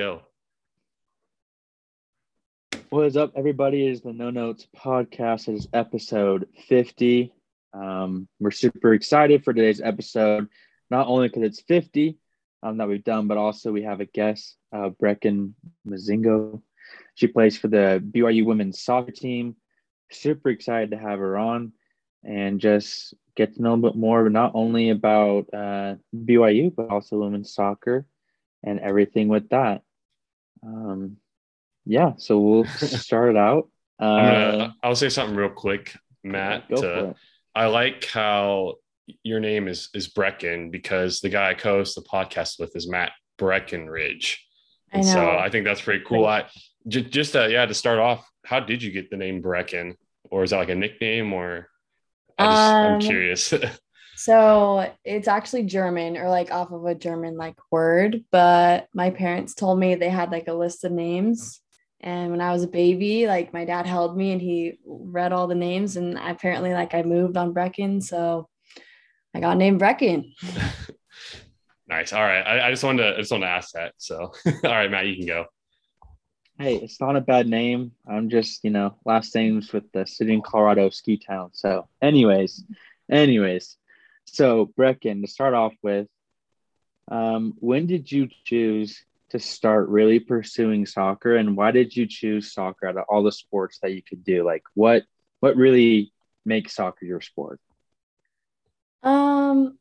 go. What is up, everybody? It is the No Notes podcast. It is episode 50. Um, we're super excited for today's episode, not only because it's 50 um, that we've done, but also we have a guest, uh, Brecken Mozingo. She plays for the BYU women's soccer team. Super excited to have her on and just get to know a bit more, not only about uh, BYU, but also women's soccer and everything with that. Um, yeah, so we'll start it out. Uh, gonna, I'll say something real quick, Matt. To, I like how your name is is Brecken because the guy I co-host the podcast with is Matt Breckenridge. And I so I think that's pretty cool. I just, just uh, yeah, to start off, how did you get the name Brecken? Or is that like a nickname or I just, um, I'm curious. so it's actually German or like off of a German like word, but my parents told me they had like a list of names and when I was a baby, like my dad held me and he read all the names, and apparently, like I moved on Brecken, so I got named Brecken. nice. All right. I, I, just wanted to I just wanted to ask that. So, all right, Matt, you can go. Hey, it's not a bad name. I'm just, you know, last names with the city in Colorado, ski town. So, anyways, anyways, so Brecken, to start off with, um, when did you choose to start really pursuing soccer and why did you choose soccer out of all the sports that you could do? Like what what really makes soccer your sport? Um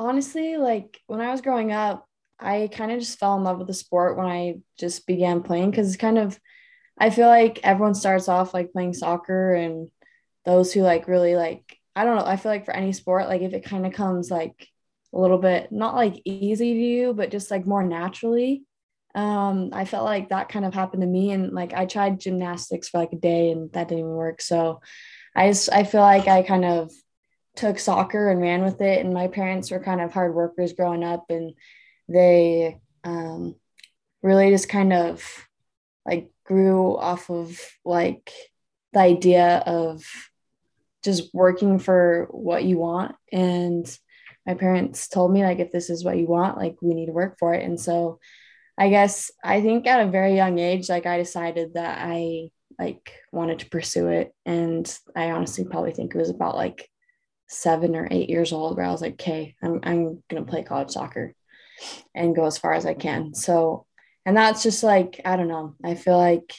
honestly like when i was growing up i kind of just fell in love with the sport when i just began playing because it's kind of i feel like everyone starts off like playing soccer and those who like really like i don't know i feel like for any sport like if it kind of comes like a little bit not like easy to you but just like more naturally um, I felt like that kind of happened to me. And like I tried gymnastics for like a day and that didn't even work. So I just, I feel like I kind of took soccer and ran with it. And my parents were kind of hard workers growing up and they um, really just kind of like grew off of like the idea of just working for what you want. And my parents told me like, if this is what you want, like we need to work for it. And so I guess I think at a very young age, like I decided that I like wanted to pursue it. And I honestly probably think it was about like seven or eight years old where I was like, okay, I'm, I'm to play college soccer and go as far as I can. So, and that's just like, I don't know. I feel like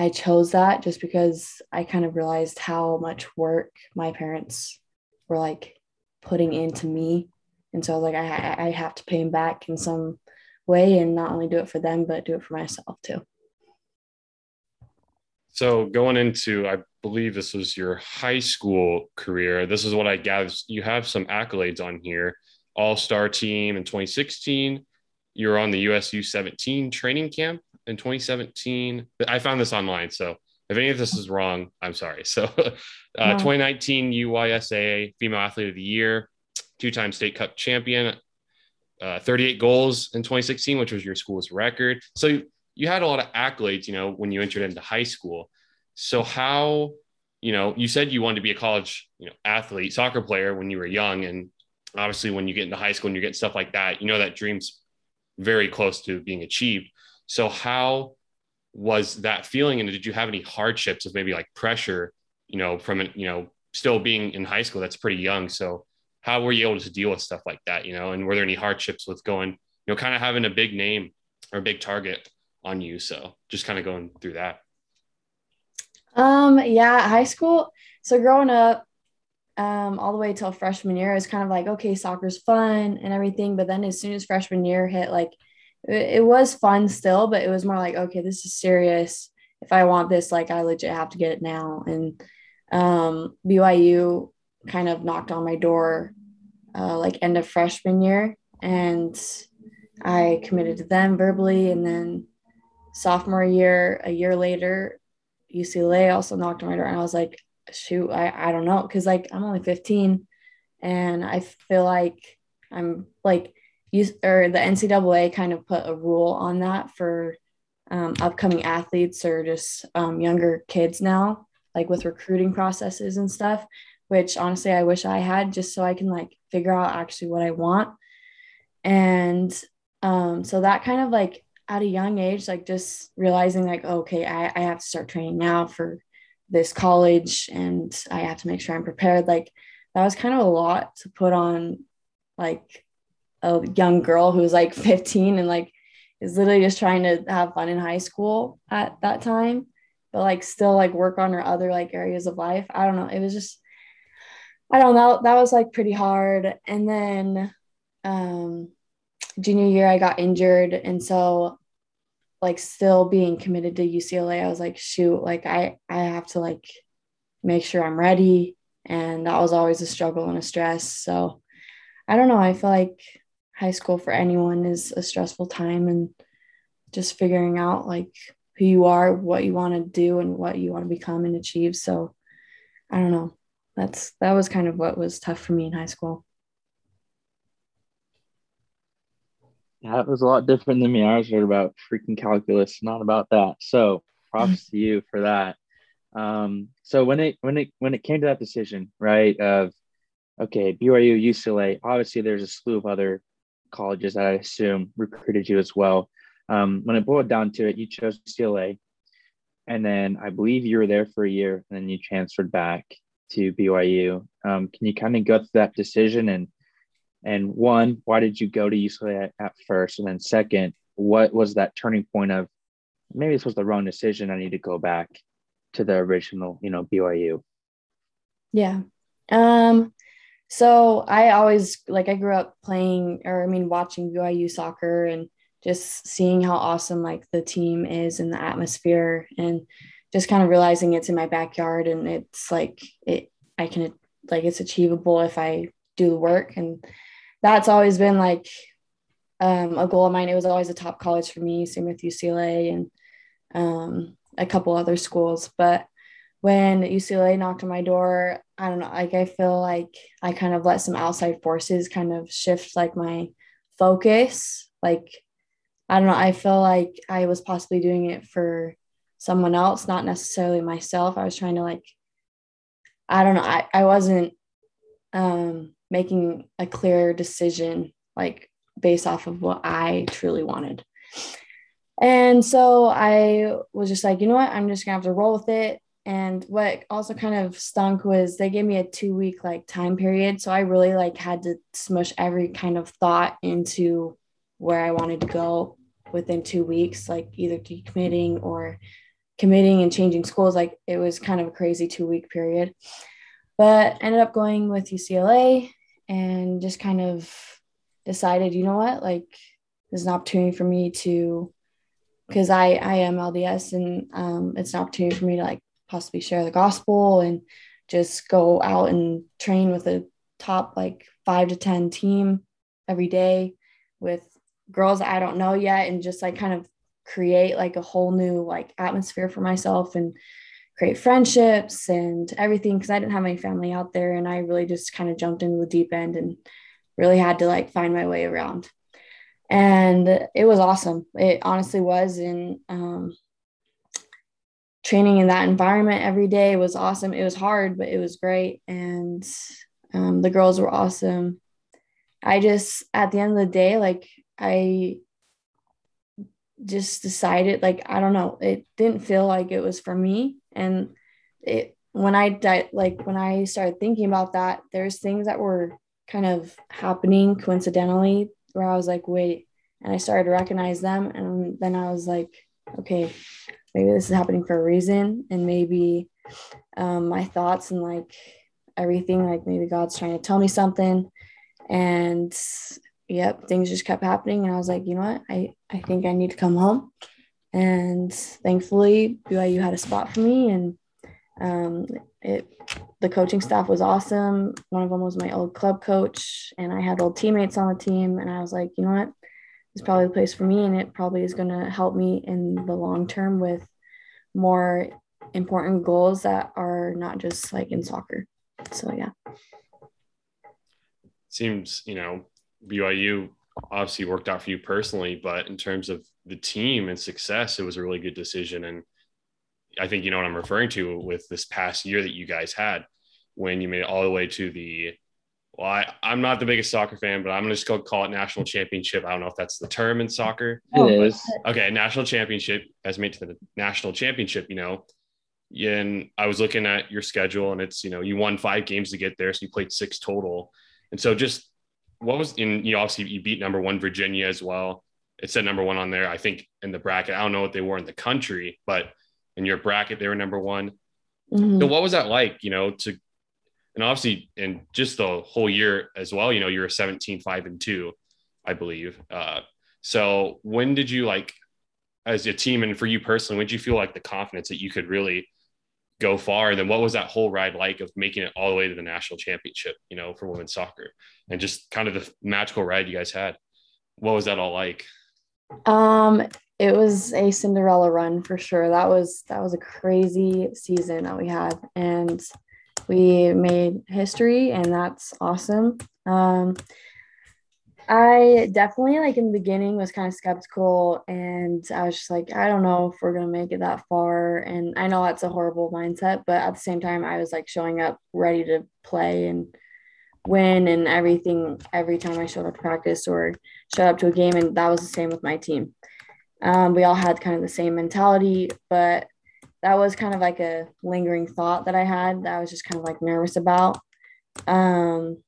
I chose that just because I kind of realized how much work my parents were like putting into me. And so I was like I, I have to pay them back in some way and not only do it for them, but do it for myself too. So going into, I believe this was your high school career. This is what I gathered. You have some accolades on here. All-star team in 2016. You were on the USU 17 training camp in 2017. I found this online, so if any of this is wrong, I'm sorry. So, uh, no. 2019 UYSA Female Athlete of the Year, two-time state cup champion, uh, 38 goals in 2016, which was your school's record. So you had a lot of accolades, you know, when you entered into high school. So how, you know, you said you wanted to be a college, you know, athlete, soccer player when you were young, and obviously when you get into high school and you get stuff like that, you know that dream's very close to being achieved. So how was that feeling, and did you have any hardships of maybe like pressure, you know, from you know still being in high school? That's pretty young. So how were you able to deal with stuff like that you know and were there any hardships with going you know kind of having a big name or a big target on you so just kind of going through that um yeah high school so growing up um, all the way till freshman year, was kind of like, okay, soccer's fun and everything. But then as soon as freshman year hit, like it, was fun still, but it was more like, okay, this is serious. If I want this, like I legit have to get it now. And um, BYU kind of knocked on my door uh, like end of freshman year. And I committed to them verbally. And then sophomore year a year later UCLA also knocked on my door. And I was like shoot I, I don't know. Because like I'm only 15 and I feel like I'm like you or the NCAA kind of put a rule on that for um, upcoming athletes or just um, younger kids now like with recruiting processes and stuff which honestly I wish I had just so I can like figure out actually what I want. And um, so that kind of like at a young age, like just realizing like, okay, I, I have to start training now for this college and I have to make sure I'm prepared. Like that was kind of a lot to put on like a young girl who was like 15 and like is literally just trying to have fun in high school at that time, but like still like work on her other like areas of life. I don't know. It was just I don't know. That was like pretty hard. And then um junior year I got injured and so like still being committed to UCLA I was like shoot like I I have to like make sure I'm ready and that was always a struggle and a stress so I don't know I feel like high school for anyone is a stressful time and just figuring out like who you are what you want to do and what you want to become and achieve so I don't know that's that was kind of what was tough for me in high school it was a lot different than me. I was heard about freaking calculus, not about that. So props to you for that. Um, so when it when it when it came to that decision, right, of okay, BYU, UCLA, obviously there's a slew of other colleges that I assume recruited you as well. Um, when it boiled down to it, you chose UCLA, and then I believe you were there for a year, and then you transferred back to BYU. Um, can you kind of go through that decision and and one, why did you go to UCLA at, at first? And then second, what was that turning point of maybe this was the wrong decision. I need to go back to the original, you know, BYU. Yeah. Um, so I always like I grew up playing or I mean watching BYU soccer and just seeing how awesome like the team is and the atmosphere and just kind of realizing it's in my backyard and it's like it I can like it's achievable if I do the work and that's always been like um, a goal of mine. It was always a top college for me, same with UCLA and um, a couple other schools. But when UCLA knocked on my door, I don't know, like I feel like I kind of let some outside forces kind of shift like my focus. Like, I don't know, I feel like I was possibly doing it for someone else, not necessarily myself. I was trying to like, I don't know, I, I wasn't um making a clear decision like based off of what I truly wanted. And so I was just like, you know what? I'm just gonna have to roll with it. And what also kind of stunk was they gave me a two week like time period. So I really like had to smush every kind of thought into where I wanted to go within two weeks, like either decommitting or committing and changing schools. Like it was kind of a crazy two week period. But ended up going with UCLA and just kind of decided, you know what, like there's an opportunity for me to, because I I am LDS and um, it's an opportunity for me to like possibly share the gospel and just go out and train with a top like five to ten team every day with girls I don't know yet and just like kind of create like a whole new like atmosphere for myself and create friendships and everything because I didn't have any family out there and I really just kind of jumped into the deep end and really had to like find my way around. And it was awesome. It honestly was. And um, training in that environment every day was awesome. It was hard, but it was great. And um, the girls were awesome. I just, at the end of the day, like I just decided, like, I don't know, it didn't feel like it was for me and it when i di- like when i started thinking about that there's things that were kind of happening coincidentally where i was like wait and i started to recognize them and then i was like okay maybe this is happening for a reason and maybe um, my thoughts and like everything like maybe god's trying to tell me something and yep things just kept happening and i was like you know what i i think i need to come home and thankfully BYU had a spot for me and um, it the coaching staff was awesome. One of them was my old club coach, and I had old teammates on the team. And I was like, you know what, it's probably the place for me, and it probably is going to help me in the long term with more important goals that are not just like in soccer. So yeah, seems you know BYU obviously worked out for you personally, but in terms of the team and success, it was a really good decision. And I think you know what I'm referring to with this past year that you guys had when you made it all the way to the Well, I, am not the biggest soccer fan, but I'm going to just go call it national championship. I don't know if that's the term in soccer. It oh, is. Okay, national championship has made to the national championship, you know. And I was looking at your schedule and it's, you know, you won five games to get there. So you played six total. And so just what was in, you obviously you beat number one Virginia as well. It said number one on there. I think in the bracket, I don't know what they were in the country, but in your bracket, they were number one. Mm-hmm. So what was that like, you know, to and obviously in just the whole year as well you know you're 17 5 and 2 i believe. Uh, so when did you like as a team and for you personally when did you feel like the confidence that you could really go far? And then what was that whole ride like of making it all the way to the national championship you know for women's soccer? And just kind of the magical ride you guys had. What was that all like? Um it was a cinderella run for sure. That was that was a crazy season that we had. And we made history and that's awesome. Um, I definitely like in the beginning was kind of skeptical and I was just like, I don't know if we're gonna make it that far. And I know that's a horrible mindset, but at the same time, I was like showing up ready to play and win and everything every time I showed up to practice or showed up to a game. And that was the same with my team. Um, we all had kind of the same mentality, but that was kind of like a lingering thought that I had that I was just kind of like nervous about. Um,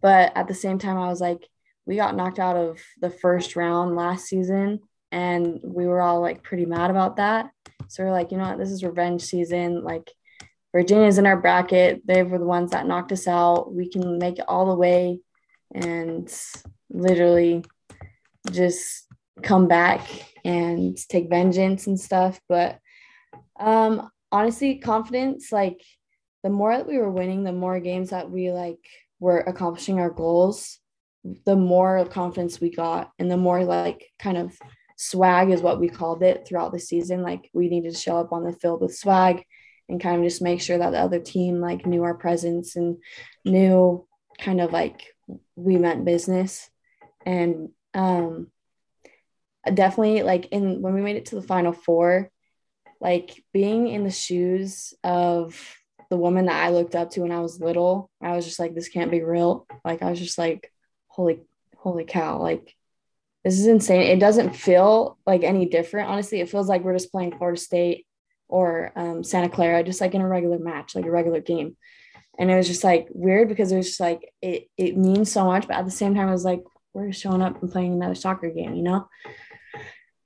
but at the same time, I was like, we got knocked out of the first round last season, and we were all like pretty mad about that. So we're like, you know what, this is revenge season. Like, Virginia's in our bracket. They were the ones that knocked us out. We can make it all the way and literally just come back and take vengeance and stuff. But um, honestly, confidence, like the more that we were winning, the more games that we like were accomplishing our goals, the more confidence we got and the more like kind of swag is what we called it throughout the season. Like we needed to show up on the field with swag and kind of just make sure that the other team like knew our presence and knew kind of like we meant business. And um definitely like in when we made it to the final four, like being in the shoes of the woman that I looked up to when I was little, I was just like, this can't be real. Like, I was just like, holy, holy cow. Like, this is insane. It doesn't feel like any different. Honestly, it feels like we're just playing Florida State or um, Santa Clara, just like in a regular match, like a regular game. And it was just like weird because it was just like, it, it means so much. But at the same time, it was like, we're showing up and playing another soccer game, you know?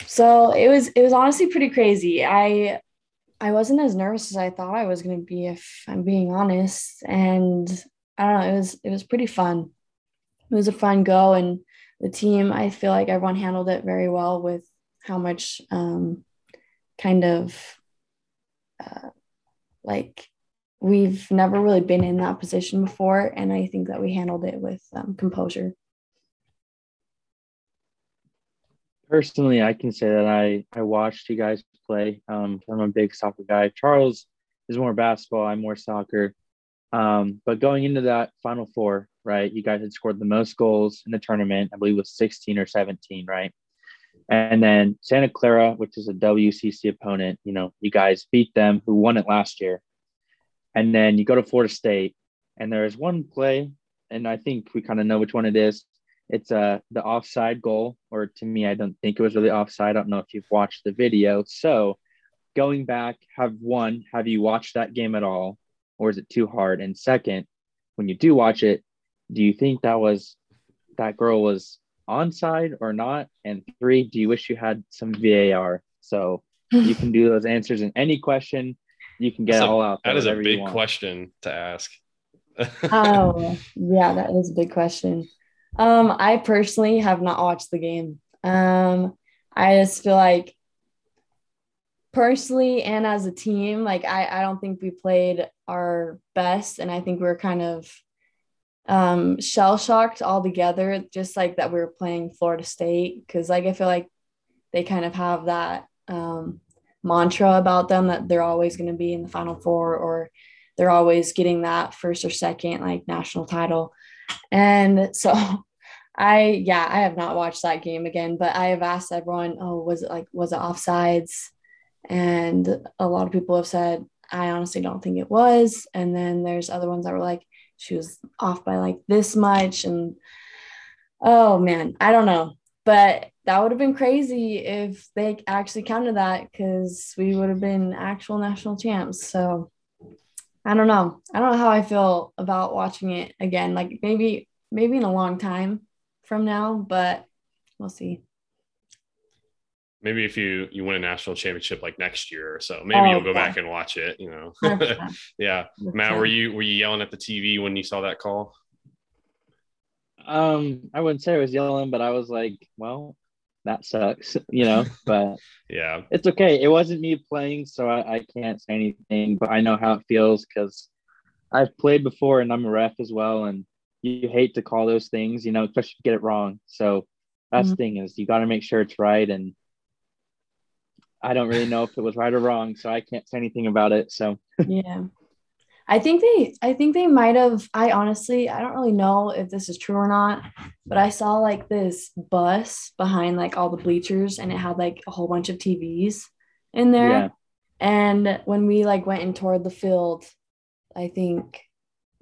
So it was it was honestly pretty crazy. I i wasn't as nervous as i thought i was going to be if i'm being honest. And i don't know it was it was pretty fun. It was a fun go and the team i feel like everyone handled it very well with how much um kind of uh, like we've never really been in that position before. And i think that we handled it with um, composure personally, I can say that I I watched you guys play. Um, I'm a big soccer guy. Charles is more basketball. I'm more soccer. Um, but going into that Final Four, right? You guys had scored the most goals in the tournament. I believe it was 16 or 17, right? And then Santa Clara, which is a WCC opponent, you know, you guys beat them, who won it last year. And then you go to Florida State, and there is one play, and I think we kind of know which one it is it's uh the offside goal, or to me, I don't think it was really offside. I don't know if you've watched the video. So going back, have one, have you watched that game at all? Or is it too hard? And second, when you do watch it, do you think that was that girl was onside or not? And three, do you wish you had some VAR? So you can do those answers in any question. You can get That's all out. That is a big question to ask. oh, yeah, that is a big question. Um, I personally have not watched the game. Um, I just feel like personally and as a team, like I, I don't think we played our best, and I think we are kind of um shell shocked all together, just like that we were playing Florida State, because like I feel like they kind of have that um mantra about them that they're always going to be in the final four or they're always getting that first or second like national title and so I, yeah, I have not watched that game again, but I have asked everyone, oh, was it like, was it offsides? And a lot of people have said, I honestly don't think it was. And then there's other ones that were like, she was off by like this much and oh man i don't know but that would have been crazy if they actually counted that because we would have been actual national champs so i don't know. I don't know how i feel about watching it again like maybe maybe in a long time from now but we'll see. Maybe if you you win a national championship like next year or so maybe oh, you'll go yeah. back and watch it you know? Yeah. Matt were you were you yelling at the tv when you saw that call? Um i wouldn't say i was yelling but i was like well that sucks you know but yeah it's okay it wasn't me playing so I, I can't say anything but i know how it feels because i've played before and i'm a ref as well and you hate to call those things you know especially get it wrong so that's mm-hmm. the thing is you got to make sure it's right and I don't really know if it was right or wrong, so I can't say anything about it. So yeah. I think they I think they might have I honestly I don't really know if this is true or not, but I saw like this bus behind like all the bleachers and it had like a whole bunch of TVs in there. Yeah. And when we like went and toured the field, I think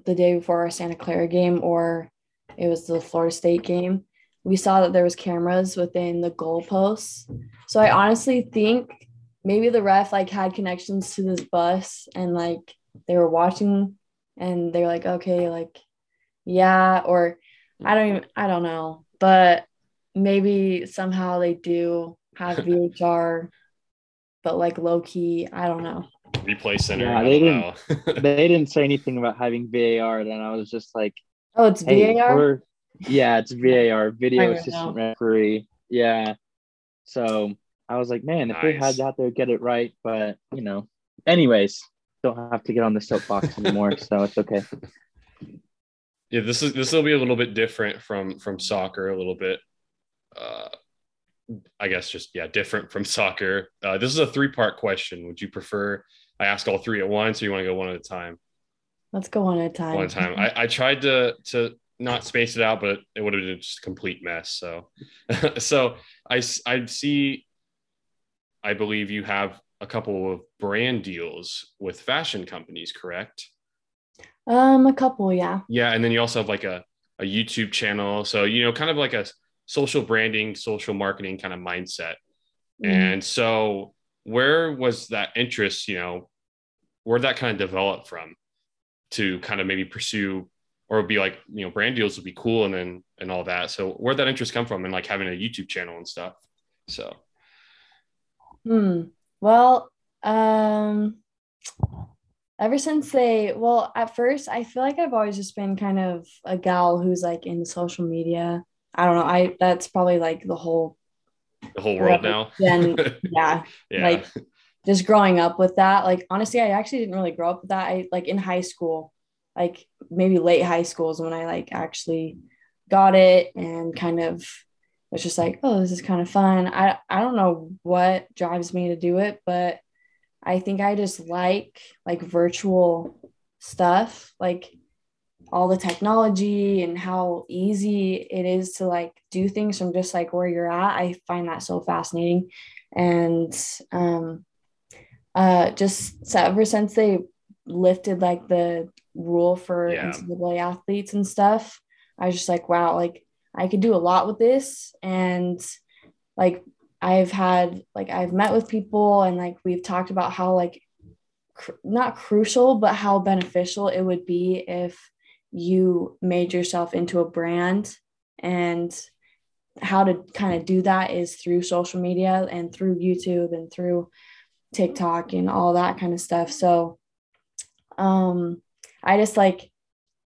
the day before our Santa Clara game or it was the Florida State game, we saw that there was cameras within the goalposts. So I honestly think maybe the ref like had connections to this bus and like they were watching and they're like, okay, like, yeah, or I don't even, I don't know, but maybe somehow they do have VHR, but like low key, I don't know. Replay center. Yeah, they didn't. they didn't say anything about having VAR. Then I was just like, oh, it's hey, VAR. Yeah, it's VAR, video assistant referee. Yeah. So I was like, man, if nice. they had that, they'd get it right. But you know, anyways, don't have to get on the soapbox anymore, so it's okay. Yeah, this is this will be a little bit different from from soccer, a little bit. Uh, I guess just yeah, different from soccer. Uh, this is a three part question. Would you prefer I ask all three at once, or you want to go one at a time? Let's go one at a time. One at a time. I, I tried to to not space it out, but it would have been just a complete mess. So, so I, I see, I believe you have a couple of brand deals with fashion companies, correct? Um, a couple, yeah. Yeah. And then you also have like a, a YouTube channel. So, you know, kind of like a social branding, social marketing kind of mindset. Mm. And so where was that interest, you know, where that kind of develop from to kind of maybe pursue or be like you know brand deals would be cool and then and all that so where'd that interest come from and like having a youtube channel and stuff so hmm well um ever since they well at first i feel like i've always just been kind of a gal who's like in social media. I don't know. I that's probably like the whole the whole world now. And yeah, yeah. like just growing up with that. Like honestly i actually didn't really grow up with that. I like in high school like maybe late high school is when I like actually got it and kind of was just like, oh, this is kind of fun. I I don't know what drives me to do it, but I think I just like like virtual stuff, like all the technology and how easy it is to like do things from just like where you're at. I find that so fascinating. And um uh just so ever since they lifted like the rule for yeah. NCAA athletes and stuff. I was just like, wow, like I could do a lot with this. And like I've had, like, I've met with people and like we've talked about how, like, cr- not crucial, but how beneficial it would be if you made yourself into a brand. And how to kind of do that is through social media and through YouTube and through TikTok and all that kind of stuff. So, um, I just like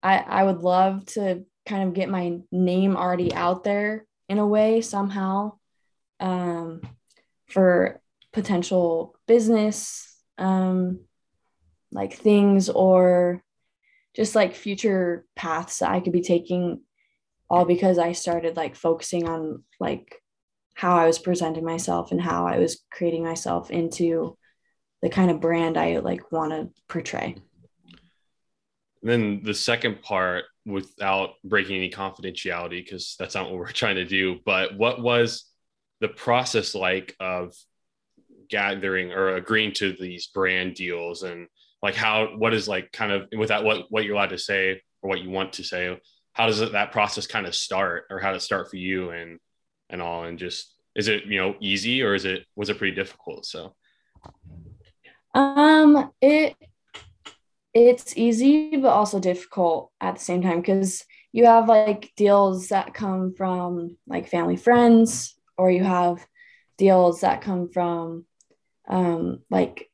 I I would love to kind of get my name already out there in a way somehow um, for potential business um, like things or just like future paths that I could be taking all because I started like focusing on like how I was presenting myself and how I was creating myself into the kind of brand I like want to portray. Then the second part without breaking any confidentiality because that's not what we're trying to do. But what was the process like of gathering or agreeing to these brand deals? And like how what is like kind of without what what you're allowed to say or what you want to say how does that process kind of start or how to start for you and and all? And just is it you know easy or is it was it pretty difficult? So. Um it it's easy but also difficult at the same time because you have like deals that come from like family friends or you have deals that come from um like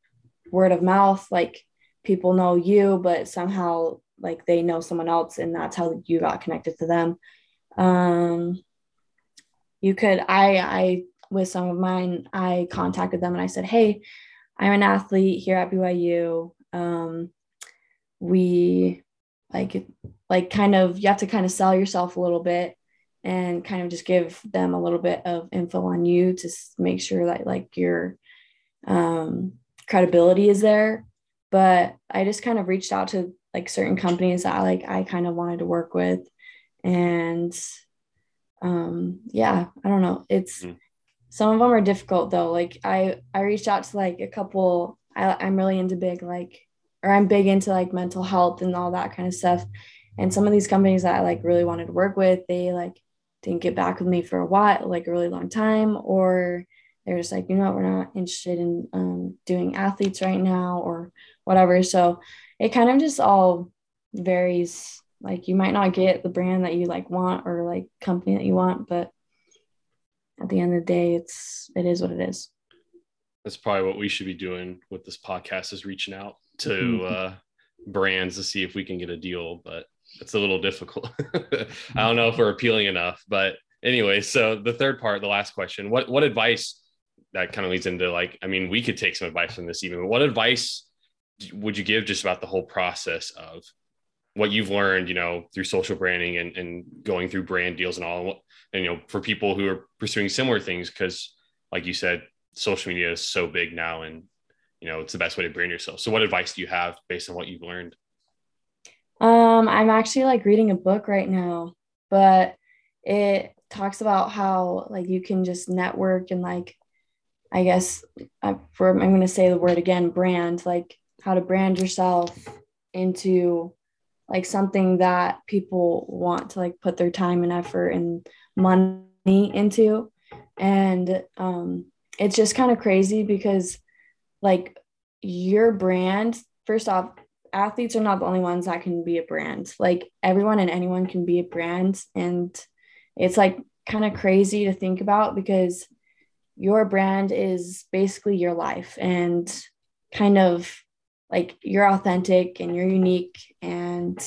word of mouth like people know you but somehow like they know someone else and that's how you got connected to them. Um you could i i with some of mine i contacted them and i said hey i'm an athlete here at byu um we like like kind of you have to kind of sell yourself a little bit and kind of just give them a little bit of info on you to make sure that like your um credibility is there but i just kind of reached out to like certain companies that I, like I kind of wanted to work with. And um yeah, I don't know. It's mm. some of them are difficult though. Like I I reached out to like a couple I, I'm really into big like or I'm big into like mental health and all that kind of stuff. And some of these companies that I like really wanted to work with, they like didn't get back with me for a while, like a really long time, or they're just like, you know what, we're not interested in um, doing athletes right now or whatever. So it kind of just all varies. Like you might not get the brand that you like want or like company that you want, but at the end of the day, it's it is what it is. That's probably what we should be doing with this podcast is reaching out to uh, brands to see if we can get a deal, but it's a little difficult. I don't know if we're appealing enough, but anyway, so the third part, the last question, what what advice that kind of leads into like, I mean, we could take some advice from this even, but what advice would you give just about the whole process of what you've learned, you know, through social branding and, and going through brand deals and all, and, you know, for people who are pursuing similar things, because like you said, social media is so big now and, you know, it's the best way to brand yourself. So what advice do you have based on what you've learned? Um, I'm actually like reading a book right now, but it talks about how like you can just network and like, I guess I, for, I'm going to say the word again, brand, like how to brand yourself into like something that people want to like put their time and effort and money into and um it's just kind of crazy because like your brand first off athletes are not the only ones that can be a brand. Like everyone and anyone can be a brand. And it's like kind of crazy to think about because your brand is basically your life and kind of like you're authentic and you're unique and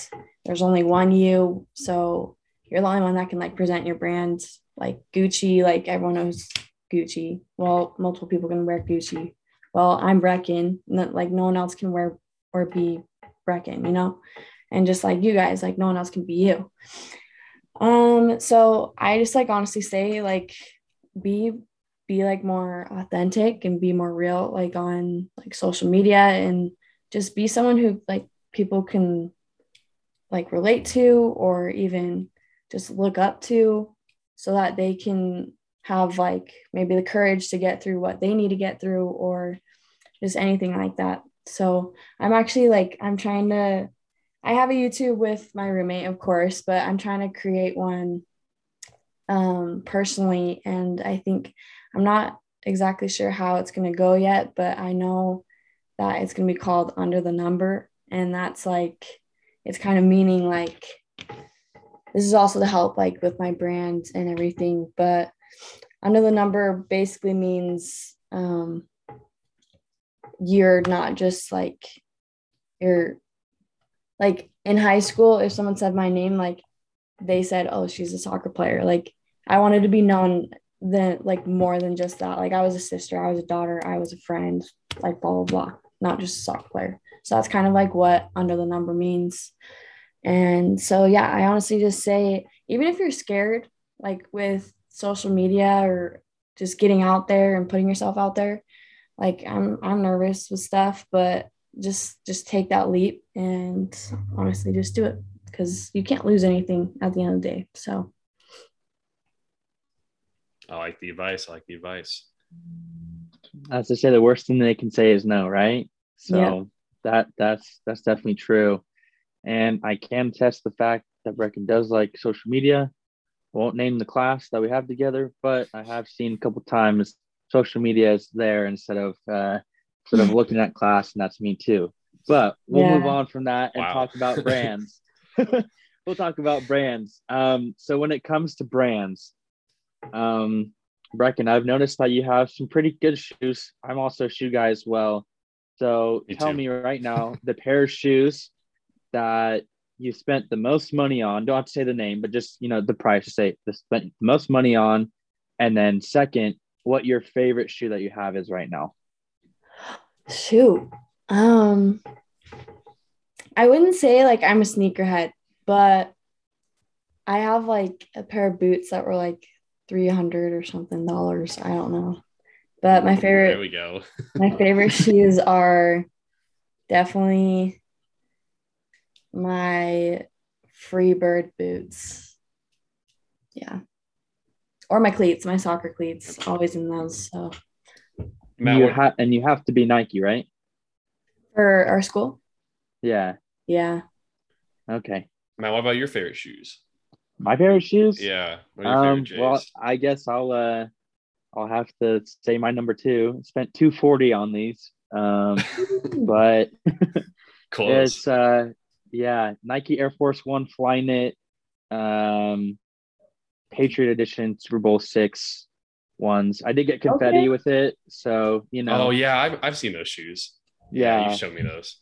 there's only one you. So you're the only one that can like present your brand like gucci like everyone knows gucci. Well multiple people can wear gucci well i'm brecken like no one else can wear or be brecken you know? And just like you guys like no one else can be you. Um so i just like honestly say like be be like more authentic and be more real like on like social media and just be someone who like people can like relate to or even just look up to so that they can have like maybe the courage to get through what they need to get through or just anything like that. So I'm actually like I'm trying to I have a YouTube with my roommate of course, but I'm trying to create one um personally and I think I'm not exactly sure how it's going to go yet, but I know that it's going to be called Under the Number. And that's like, it's kind of meaning like, this is also to help like with my brand and everything. But Under the Number basically means um, you're not just like, you're like in high school, if someone said my name, like they said, oh, she's a soccer player. Like I wanted to be known than like more than just that. Like I was a sister, I was a daughter, I was a friend, like blah blah blah not just a soccer player. So that's kind of like what under the number means. And so, yeah, I honestly just say, even if you're scared, like with social media or just getting out there and putting yourself out there, like I'm, I'm nervous with stuff, but just, just take that leap and honestly just do it because you can't lose anything at the end of the day. So. I like the advice. I like the advice. As I say, the worst thing they can say is no, right? So yeah. that that's that's definitely true. and I can test the fact that Brecken does like social media. Won't name the class that we have together, but I have seen a couple times social media is there instead of uh, instead of looking at class, and that's me too. But we'll Yeah. move on from that and Wow. talk about brands. we'll talk about brands. Um, so when it comes to brands, um, Brecken, I've noticed that you have some pretty good shoes. I'm also a shoe guy as well. So Me tell too. me right now the pair of shoes that you spent the most money on. Don't have to say the name, but just you know the price. Just say the spent the most money on, and then second, what your favorite shoe that you have is right now. Shoot. Um I wouldn't say like I'm a sneakerhead, but I have like a pair of boots that were like 300 or something dollars. I don't know. But my favorite There favorite we go. my favorite shoes are definitely my Freebird boots. Yeah. Or my cleats, my soccer cleats, always in those. So you what- ha- and you have to be Nike, right? for our school, Yeah. yeah. Okay. Matt, what about your favorite shoes? My favorite shoes. Yeah. What are your Um. favorite J's? Well, I guess I'll uh, I'll have to say my number two. Spent two forty on these. Um, but Close. it's uh, yeah, Nike Air Force One Flyknit, um, Patriot Edition Super Bowl six ones. I did get confetti Okay. with it, so you know. oh yeah, I've, I've seen those shoes. yeah. you showed me those.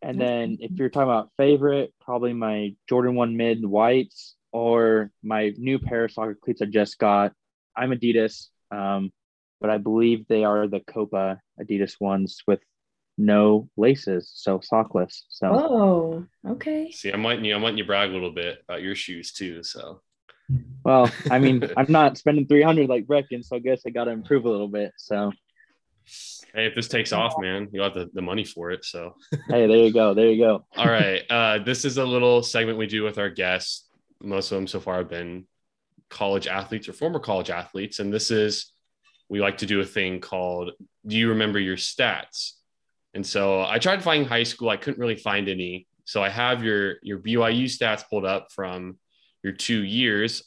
And then if you're talking about favorite, probably my Jordan 1 mid whites or my new pair of soccer cleats I just got. I'm Adidas, um, but I believe they are the Copa Adidas ones with no laces, so sockless. So Oh, okay. See, I'm letting you, I'm letting you brag a little bit about your shoes too. So well, I mean, I'm not spending 300 like Brecken, so I guess I got to improve a little bit. So hey, if this takes off, man, you'll have the, the money for it. So hey, there you go, there you go. all right. Uh, this is a little segment we do with our guests. Most of them so far have been college athletes or former college athletes. And this is, we like to do a thing called Do you remember your stats? And so I tried finding high school. I couldn't really find any. So I have your your BYU stats pulled up from your two years,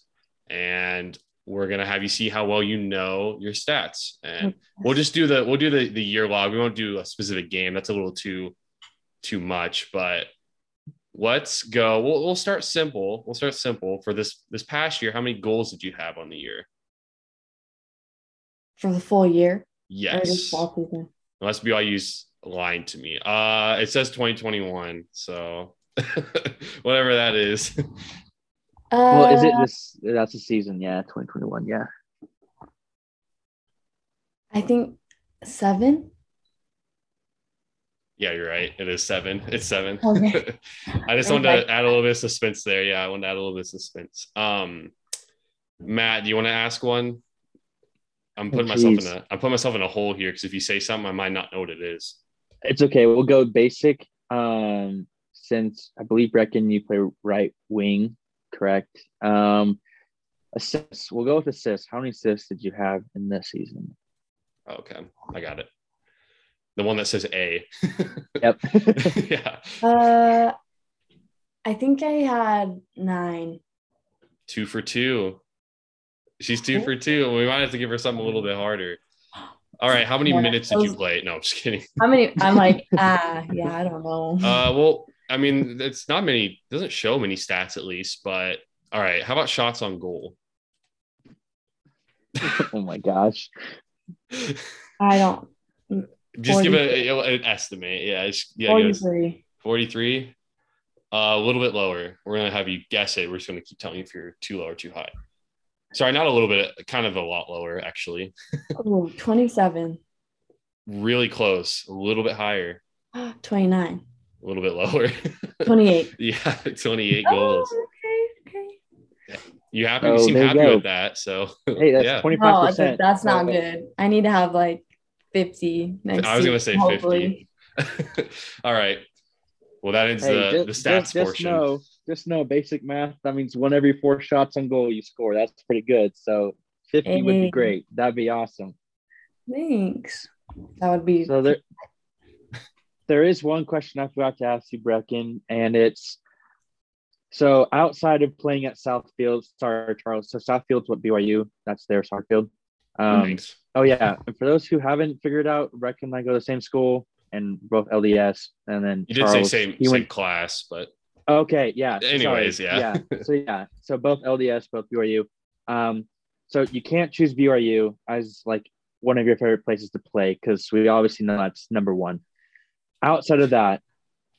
and we're gonna have you see how well you know your stats. And we'll just do the we'll do the the year log. We won't do a specific game. That's a little too too much, but let's go. We'll, we'll start simple. We'll start simple for this this past year. How many goals did you have on the year? For the full year. Yes. just fall season. Unless BYU's lying to me. Uh it says 2021. So whatever that is. Well, is it Uh, this? That's a season, yeah, 2021, yeah. I think seven. yeah, you're right. It is seven. It's seven. Okay. I just wanted to add a little bit of suspense there. Yeah, I wanted to add a little bit of suspense. Um Matt, do you want to ask one? I'm putting myself in a I'm putting myself in a hole here because if you say something, I might not know what it is. It's okay. We'll go basic. Um, since I believe Brecken, you play right wing, correct? Um, assists. We'll go with assists. How many assists did you have in this season? Okay, I got it. The one that says A. Yep. yeah. Uh, I think I had nine. Two for two. She's two for two. We might have to give her something a little bit harder. All right. How many Yeah, minutes did you those- play? No, I'm just kidding. How many? I'm like, ah, yeah, I don't know. Uh, well, I mean, it's not many, doesn't show many stats at least, but all right. How about shots on goal? oh my gosh. I don't. Just give a, an estimate. Yeah. It's, yeah. 43. 43. Uh, a little bit lower. We're going to have you guess it. We're just going to keep telling you if you're too low or too high. Sorry, not a little bit, kind of a lot lower, actually. Oh, 27. Really close. A little bit higher, 29. a little bit lower. 28. yeah, 28 goals. Oh, okay, okay. You happy? Oh, you seem there you happy with that. So, Hey, that's yeah. 25%. No, that's, that's not So- good. I need to have like 50 next I was going to say hopefully. 50. All right. Well, that ends Hey, the, ju- the stats just, just portion. know, just know basic math. That means one every four shots on goal you score. That's pretty good. So 50 would be great. That'd be awesome. Thanks. That would be So there, there is one question I forgot to ask you, Brecken, and it's So outside of playing at South Field, sorry, Charles. So South Field's what BYU, that's their soccer field. Um, Thanks. oh yeah. And for those who haven't figured out, Breck and I go to the same school and both LDS. And then You did Charles, say same he same went class, but Okay, yeah. so Anyways, sorry. yeah. yeah. So yeah, so both LDS, both BYU. Um, so you can't choose BYU as like one of your favorite places to play because we obviously know that's number one. Outside of that,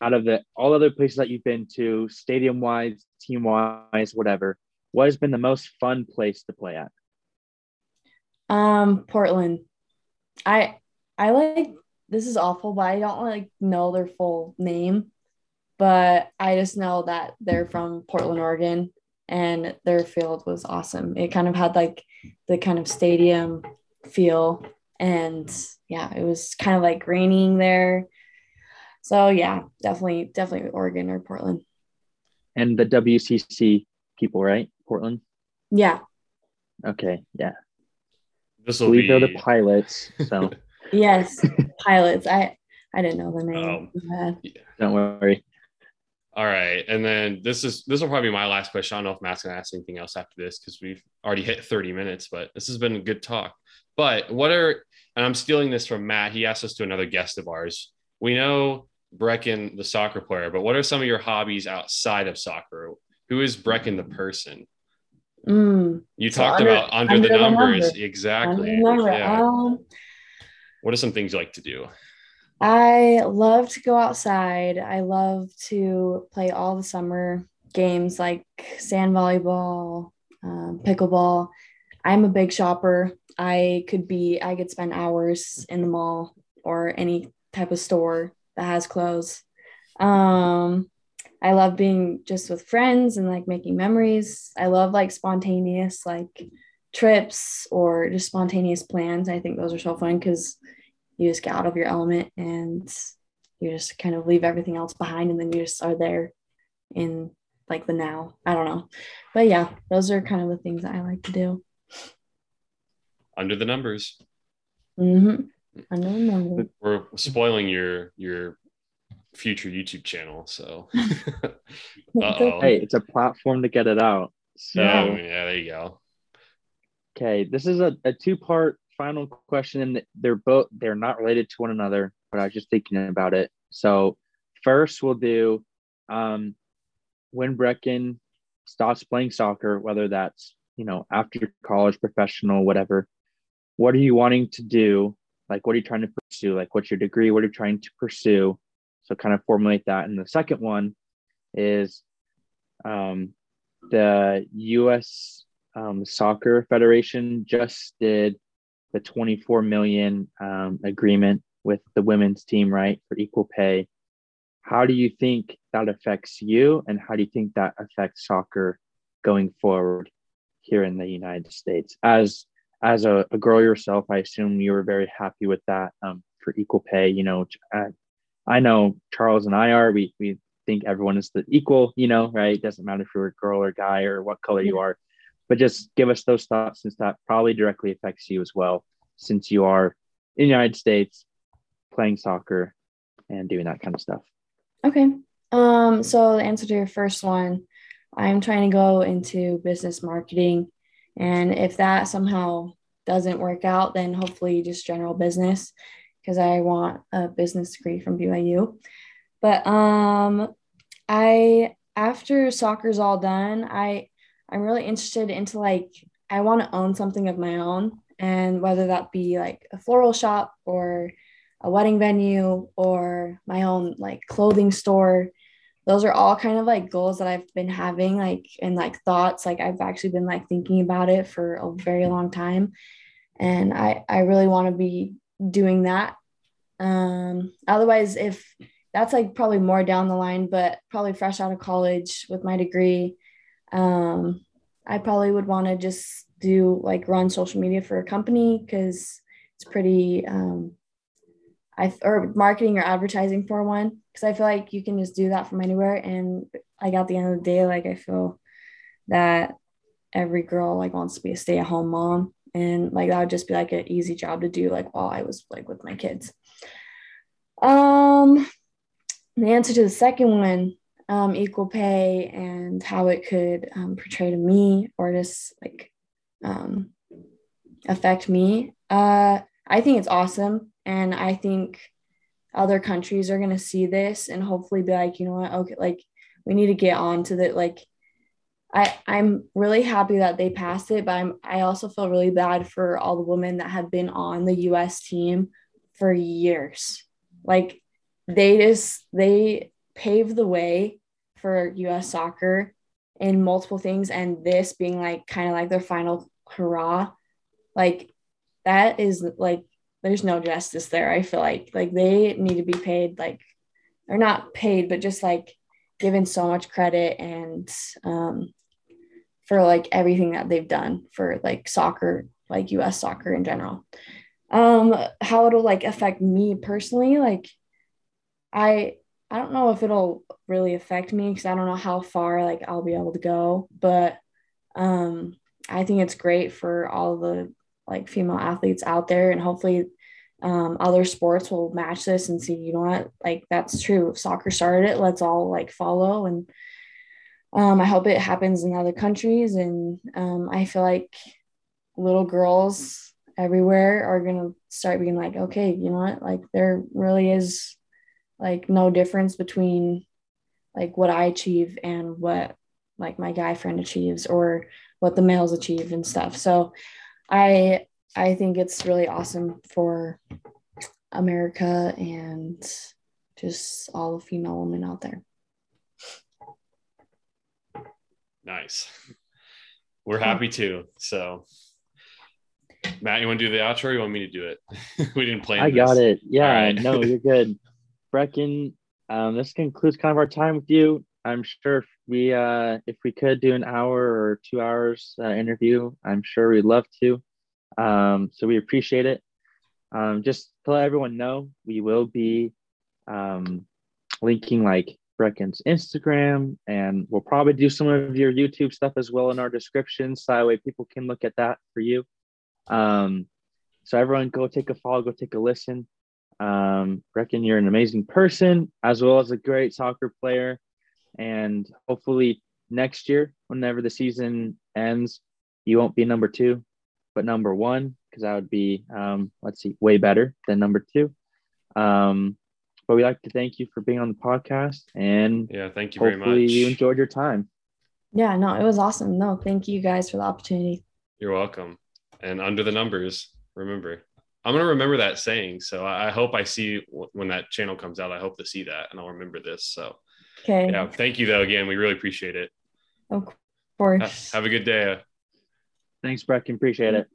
out of the all other places that you've been to, stadium wise, team wise, whatever, what has been the most fun place to play at? Um, Portland. I I like this is awful, but I don't like know their full name. But I just know that they're from Portland, Oregon, and their field was awesome. It kind of had like the kind of stadium feel, and yeah, it was kind of like raining there. So yeah, definitely, definitely Oregon or Portland. And the WCC people, right? Portland. Yeah, Okay, yeah. this I will believe be they're the pilots, so yes, pilots. I I didn't know the name. Um, My bad. don't worry. All right. And then this is this will probably be my last question. I don't know if Matt's gonna ask anything else after this because we've already hit 30 minutes, but this has been a good talk. But what are and I'm stealing this from Matt. He asked us to another guest of ours. We know Brecken, the soccer player, but what are some of your hobbies outside of soccer? Who is Brecken the person? Mm. You So talked under- about under, under the the numbers. numbers. Exactly. Remember, Yeah. um, What are some things you like to do? I love to go outside. I love to play all the summer games like sand volleyball, um, pickleball. I'm a big shopper. I could be, I could spend hours in the mall or any type of store that has clothes. Um, I love being just with friends and like making memories. I love like spontaneous like trips or just spontaneous plans. I think those are so fun because you just get out of your element and you just kind of leave everything else behind and then you just are there in like the now. I don't know. But yeah, those are kind of the things that I like to do. Under the numbers. Mm-hmm. I know. know. We're spoiling your your future YouTube channel. So Uh-oh. Hey, it's a platform to get it out. So yeah, Yeah. yeah, there you go. Okay, this is a, a two part final question, and they're both they're not related to one another, but I was just thinking about it. So first, we'll do um, when Brecken stops playing soccer, whether that's you know after college, professional, whatever. What are you wanting to do? Like, what are you trying to pursue? Like, what's your degree? What are you trying to pursue? So, kind of formulate that. And the second one is um, the U.S um, soccer federation just did the 24 million um, agreement with the women's team right for equal pay. How do you think that affects you and how do you think that affects soccer going forward here in the united states? As as a, a girl yourself i assume you were very happy with that um, for equal pay you know I, I know charles and i are. We, we think everyone is the equal you know right? It doesn't matter if you're a girl or guy or what color you are but just give us those thoughts since that probably directly affects you as well since you are in the united states playing soccer and doing that kind of stuff Okay. Um, so the answer to your first one, I'm trying to go into business marketing. And if that somehow doesn't work out, then hopefully just general business because I want a business degree from BYU. But um I after soccer's all done, I I'm really interested into like I want to own something of my own and whether that be like a floral shop or a wedding venue or my own like clothing store. Those are all kind of like goals that i've been having like and like thoughts. Like i've actually been like thinking about it for a very long time and i i really want to be doing that. Um otherwise if that's like probably more down the line but probably fresh out of college with my degree um i probably would want to just do like run social media for a company because it's pretty um I or marketing or advertising for one. Because I feel like you can just do that from anywhere. And like at the end of the day like I feel that every girl like wants to be a stay-at-home mom. And like that would just be like an easy job to do like while I was like with my kids. Um the answer to the second one um, equal pay and how it could um, portray to me or just like um, affect me. Uh, I think it's awesome. And I think other countries are going to see this and hopefully be like, you know what, okay, like we need to get on to that. Like, I, I'm really happy that they passed it, but I'm, I also feel really bad for all the women that have been on the US team for years. Like, they just, they paved the way for US soccer in multiple things. And this being like kind of like their final hurrah, like, that is like there's no justice there. I feel like like they need to be paid like or not paid, but just like given so much credit and um, for like everything that they've done for like soccer, like US soccer in general. Um, how it'll like affect me personally, like I I don't know if it'll really affect me because I don't know how far like I'll be able to go, but um I think it's great for all the like female athletes out there and hopefully um, other sports will match this and see you know what like that's true. If soccer started it let's all like follow and um, i hope it happens in other countries and um, i feel like little girls everywhere are to start being like okay you know what like there really is like no difference between like what i achieve and what like my guy friend achieves or what the males achieve and stuff so I I think it's really awesome for America and just all the female women out there. Nice. We're happy too. So, Matt, you want to do the outro? Or you want me to do it? we didn't plan. I this. got it. Yeah, right. no, you're good. Brecken, um, this concludes kind of our time with you. I'm sure if we uh, if we could do an hour or two hours uh, interview, I'm sure we'd love to. Um, so we appreciate it. Um, just to let everyone know, we will be um, linking like Brecken's Instagram, and we'll probably do some of your YouTube stuff as well in our description, so that way people can look at that for you. Um, so everyone, go take a follow, go take a listen. Um, Brecken, you're an amazing person as well as a great soccer player and hopefully next year, whenever the season ends, you won't be number two, but number one, because that would be, um, let's see, way better than number two. Um, but we'd like to thank you for being on the podcast and yeah, thank you very much. you enjoyed your time. Yeah, no, it was awesome. No, thank you guys for the opportunity. You're welcome. And under the numbers, remember, I'm gonna remember that saying. So I hope I see when that channel comes out. I hope to see that, and I'll remember this. So Okay. Yeah. Thank you though. Again, we really appreciate it. Of course. Have a good day. Thanks, Brecken. Appreciate it.